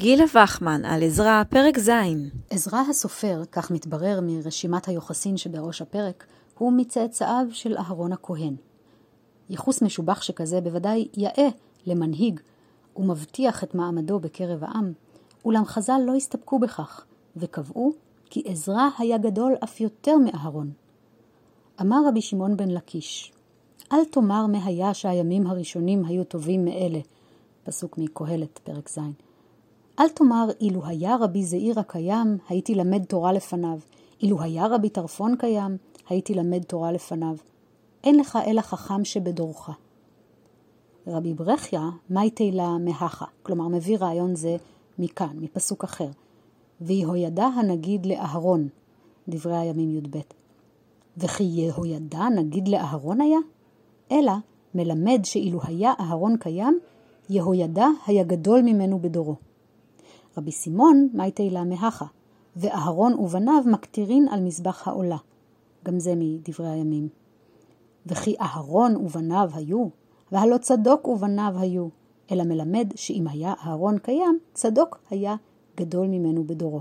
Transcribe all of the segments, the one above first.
גילה וחמן על עזרא, פרק ז'. עזרא הסופר, כך מתברר מרשימת היוחסין שבראש הפרק, הוא מצאצאיו של אהרון הכהן. ייחוס משובח שכזה בוודאי יאה למנהיג ומבטיח את מעמדו בקרב העם, אולם חז"ל לא הסתפקו בכך, וקבעו כי עזרא היה גדול אף יותר מאהרון. אמר רבי שמעון בן לקיש, אל תאמר מה היה שהימים הראשונים היו טובים מאלה, פסוק מקהלת, פרק ז'. אל תאמר, אילו היה רבי זעיר הקיים, הייתי למד תורה לפניו. אילו היה רבי טרפון קיים, הייתי למד תורה לפניו. אין לך אלא חכם שבדורך. רבי ברכיה, מי תהילה מהכה, כלומר מביא רעיון זה מכאן, מפסוק אחר. ויהוידע הנגיד לאהרון, דברי הימים י"ב. וכי יהוידע נגיד לאהרון היה? אלא מלמד שאילו היה אהרון קיים, יהוידע היה גדול ממנו בדורו. רבי סימון, מי תהילה מהכה, ואהרון ובניו מקטירין על מזבח העולה. גם זה מדברי הימים. וכי אהרון ובניו היו, והלא צדוק ובניו היו, אלא מלמד שאם היה אהרון קיים, צדוק היה גדול ממנו בדורו.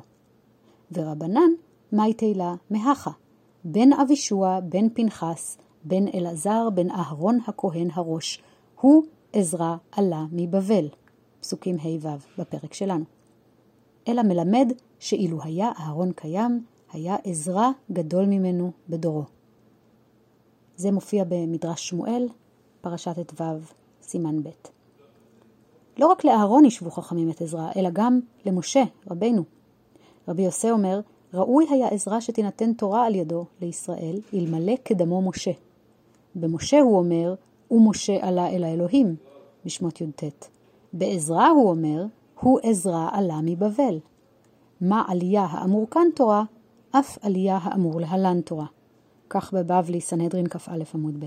ורבנן, מי תהילה מהכה, בן אבישוע, בן פנחס, בן אלעזר, בן אהרון הכהן הראש, הוא עזרא עלה מבבל. פסוקים ה' ו' בפרק שלנו. אלא מלמד שאילו היה אהרון קיים, היה עזרא גדול ממנו בדורו. זה מופיע במדרש שמואל, פרשת ט"ו, סימן ב'. לא רק לאהרון ישבו חכמים את עזרא, אלא גם למשה, רבנו. רבי יוסי אומר, ראוי היה עזרא שתינתן תורה על ידו לישראל, אלמלא כדמו משה. במשה הוא אומר, ומשה עלה אל האלוהים, בשמות י"ט. בעזרא הוא אומר, הוא עזרא עלה מבבל. מה עלייה האמור כאן תורה, אף עלייה האמור להלן תורה. כך בבבלי סנהדרין כ"א עמוד ב'.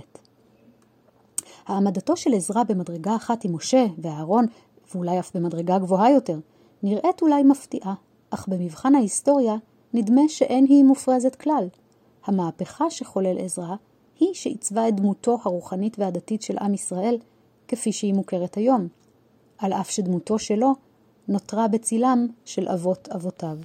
העמדתו של עזרא במדרגה אחת עם משה ואהרון, ואולי אף במדרגה גבוהה יותר, נראית אולי מפתיעה, אך במבחן ההיסטוריה נדמה שאין היא מופרזת כלל. המהפכה שחולל עזרא היא שעיצבה את דמותו הרוחנית והדתית של עם ישראל כפי שהיא מוכרת היום, על אף שדמותו שלו נותרה בצילם של אבות אבותיו.